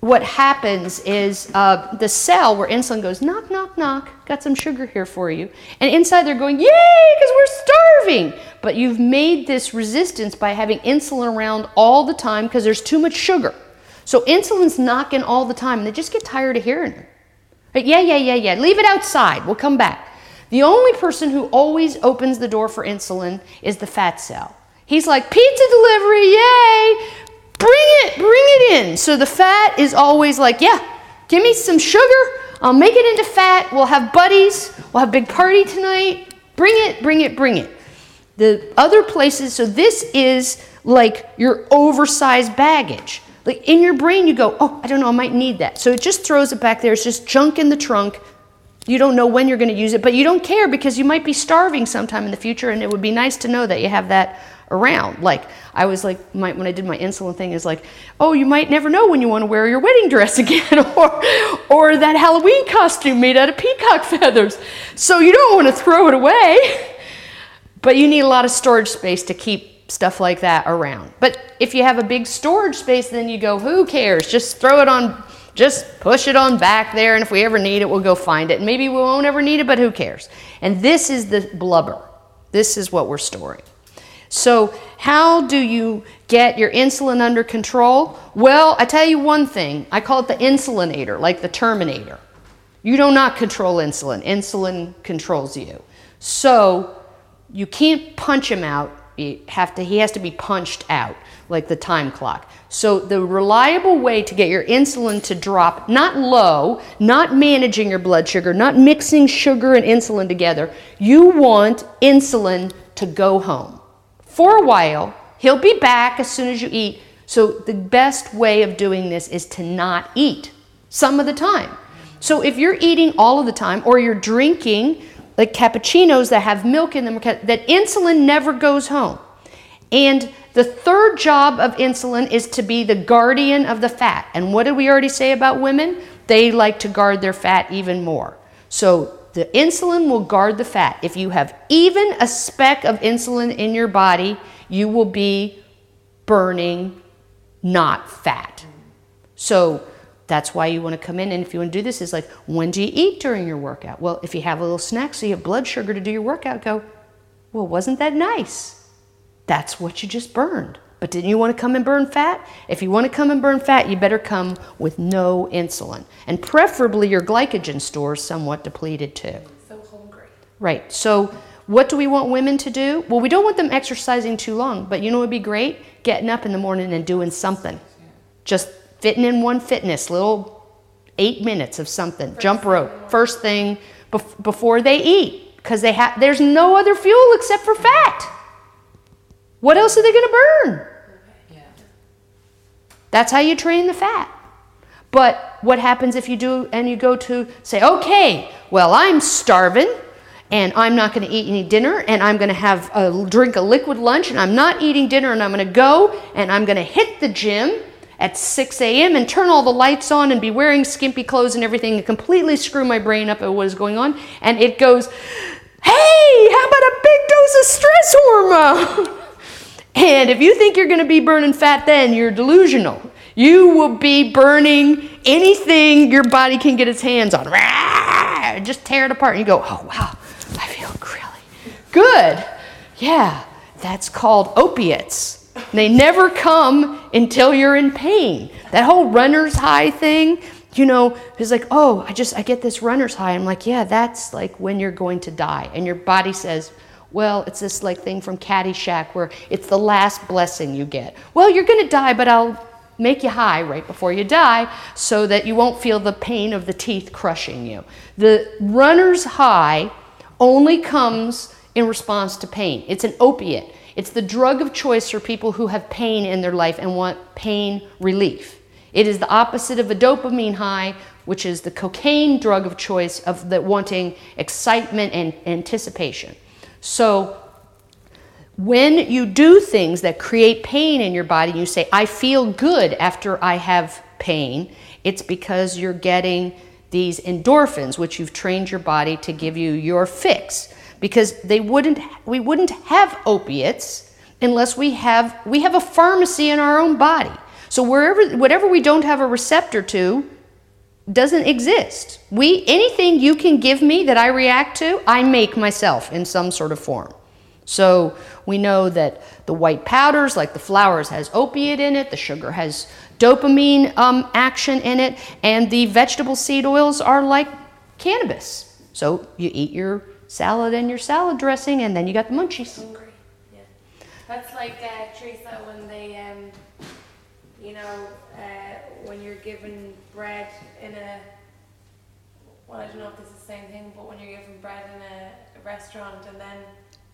what happens is uh, the cell where insulin goes, knock, knock, knock, got some sugar here for you. And inside they're going, yay, because we're starving. But you've made this resistance by having insulin around all the time because there's too much sugar. So insulin's knocking all the time, and they just get tired of hearing it. Right? Yeah, yeah, yeah, yeah. Leave it outside. We'll come back. The only person who always opens the door for insulin is the fat cell. He's like, pizza delivery, yay! Bring it, bring it in. So the fat is always like, yeah, give me some sugar. I'll make it into fat. We'll have buddies. We'll have a big party tonight. Bring it, bring it, bring it. The other places, so this is like your oversized baggage. Like in your brain, you go, oh, I don't know, I might need that. So it just throws it back there. It's just junk in the trunk. You don't know when you're going to use it, but you don't care because you might be starving sometime in the future, and it would be nice to know that you have that around. Like I was like, my, when I did my insulin thing, is like, oh, you might never know when you want to wear your wedding dress again, or or that Halloween costume made out of peacock feathers. So you don't want to throw it away, but you need a lot of storage space to keep stuff like that around. But if you have a big storage space, then you go, who cares? Just throw it on. Just push it on back there, and if we ever need it, we'll go find it. And maybe we won't ever need it, but who cares? And this is the blubber. This is what we're storing. So, how do you get your insulin under control? Well, I tell you one thing I call it the insulinator, like the Terminator. You do not control insulin, insulin controls you. So, you can't punch him out. You have to, he has to be punched out, like the time clock. So, the reliable way to get your insulin to drop, not low, not managing your blood sugar, not mixing sugar and insulin together, you want insulin to go home for a while. He'll be back as soon as you eat. So, the best way of doing this is to not eat some of the time. So, if you're eating all of the time or you're drinking like cappuccinos that have milk in them, that insulin never goes home. And the third job of insulin is to be the guardian of the fat. And what did we already say about women? They like to guard their fat even more. So the insulin will guard the fat. If you have even a speck of insulin in your body, you will be burning not fat. So that's why you want to come in. And if you want to do this, is like, when do you eat during your workout? Well, if you have a little snack so you have blood sugar to do your workout, go, well, wasn't that nice? That's what you just burned. But didn't you want to come and burn fat? If you want to come and burn fat, you better come with no insulin. And preferably your glycogen stores somewhat depleted too. So hungry. Right. So what do we want women to do? Well, we don't want them exercising too long, but you know what would be great? Getting up in the morning and doing something. Just fitting in one fitness, little eight minutes of something, First jump rope, first thing bef- before they eat, because they have there's no other fuel except for fat. What else are they going to burn? That's how you train the fat. But what happens if you do and you go to say, okay, well, I'm starving and I'm not going to eat any dinner and I'm going to have a drink a liquid lunch and I'm not eating dinner and I'm going to go and I'm going to hit the gym at 6 a.m. and turn all the lights on and be wearing skimpy clothes and everything and completely screw my brain up at what is going on. And it goes, hey, how about a big dose of stress hormone? and if you think you're going to be burning fat then, you're delusional. You will be burning anything your body can get its hands on. Just tear it apart. And you go, oh, wow, I feel really good. Yeah, that's called opiates. They never come until you're in pain. That whole runner's high thing, you know, is like, oh, I just, I get this runner's high. I'm like, yeah, that's like when you're going to die. And your body says, well, it's this like thing from Caddyshack where it's the last blessing you get. Well, you're going to die, but I'll make you high right before you die so that you won't feel the pain of the teeth crushing you. The runner's high only comes in response to pain. It's an opiate. It's the drug of choice for people who have pain in their life and want pain relief. It is the opposite of a dopamine high, which is the cocaine drug of choice of the wanting excitement and anticipation. So when you do things that create pain in your body, you say, I feel good after I have pain, it's because you're getting these endorphins, which you've trained your body to give you your fix because they wouldn't we wouldn't have opiates unless we have we have a pharmacy in our own body. So wherever whatever we don't have a receptor to doesn't exist. We anything you can give me that I react to, I make myself in some sort of form. So we know that the white powders, like the flowers, has opiate in it. The sugar has dopamine um, action in it, and the vegetable seed oils are like cannabis. So you eat your salad and your salad dressing, and then you got the munchies. Hungry. Yeah. That's like uh, Teresa when they, um, you know, uh, when you're given bread in a, well, I don't know if this is the same thing, but when you're given bread in a, a restaurant and then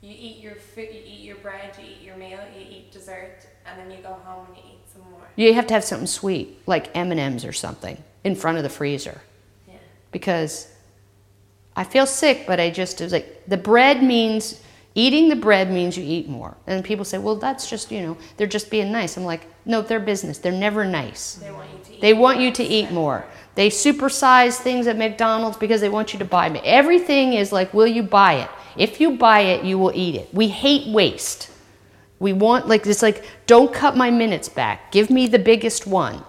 you eat your food, you eat your bread, you eat your meal, you eat dessert, and then you go home and you eat some more. You have to have something sweet, like M and M's or something, in front of the freezer, Yeah. because I feel sick, but I just it was like the bread means eating the bread means you eat more. And people say, well, that's just you know they're just being nice. I'm like, no, they're business. They're never nice. They want you to eat. They want more you to eat more. They supersize things at McDonald's because they want you to buy it. Everything is like, will you buy it? If you buy it, you will eat it. We hate waste. We want like it's like, don't cut my minutes back. Give me the biggest one.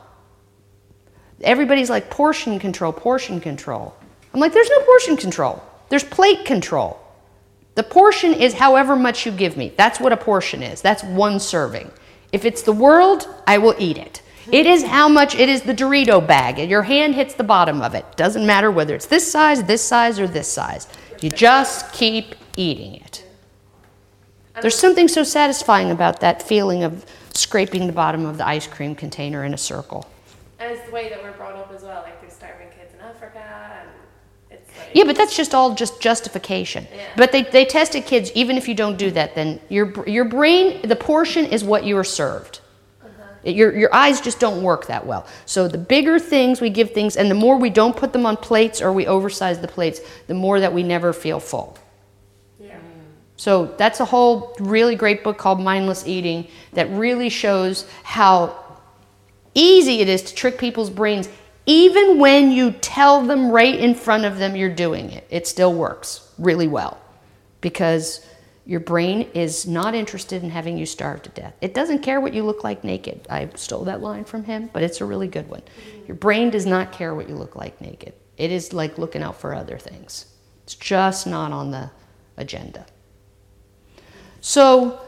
Everybody's like portion control, portion control. I'm like, there's no portion control. There's plate control. The portion is however much you give me. That's what a portion is. That's one serving. If it's the world, I will eat it. It is how much it is the Dorito bag, and your hand hits the bottom of it. Doesn't matter whether it's this size, this size, or this size. You just keep eating it. There's something so satisfying about that feeling of scraping the bottom of the ice cream container in a circle. And it's the way that we're brought up as well. Like there's starving kids in Africa, and it's like Yeah, but that's just all just justification. Yeah. But they, they tested kids, even if you don't do that, then your, your brain, the portion is what you are served. Uh-huh. Your, your eyes just don't work that well. So the bigger things we give things, and the more we don't put them on plates or we oversize the plates, the more that we never feel full. yeah. So that's a whole really great book called Mindless Eating that really shows how easy it is to trick people's brains. Even when you tell them right in front of them you're doing it, it still works really well because your brain is not interested in having you starve to death. It doesn't care what you look like naked. I stole that line from him, but it's a really good one. Your brain does not care what you look like naked. It is like looking out for other things. It's just not on the agenda. So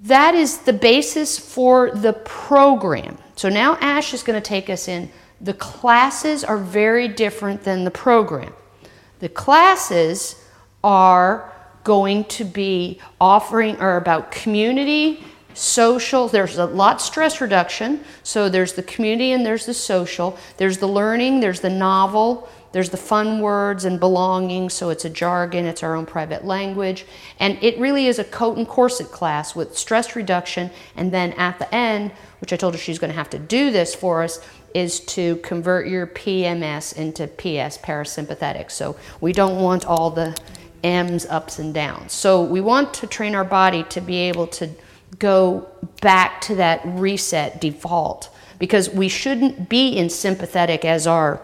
that is the basis for the program. So now Ash is going to take us in. The classes are very different than the program. The classes are going to be offering are about community, social. There's a lot stress reduction. So there's the community and there's the social. There's the learning, there's the novel, there's the fun words and belonging. So it's a jargon, it's our own private language. And it really is a coat and corset class with stress reduction. And then at the end, which I told her she's going to have to do this for us, is to convert your PMS into PS, parasympathetic. So we don't want all the M's ups and downs. So we want to train our body to be able to go back to that reset default because we shouldn't be in sympathetic as our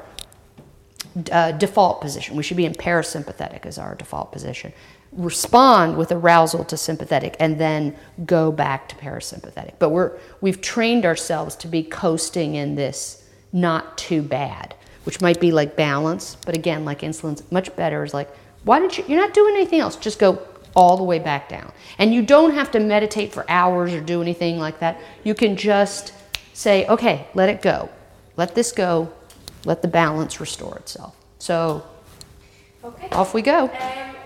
uh, default position. We should be in parasympathetic as our default position. Respond with arousal to sympathetic and then go back to parasympathetic. But we're, we've trained ourselves to be coasting in this not too bad, which might be like balance. But again, like insulin's much better is like, why did you, you're not doing anything else. Just go all the way back down. And you don't have to meditate for hours or do anything like that. You can just say, okay, let it go. Let this go. Let the balance restore itself. So Okay. off we go. Um,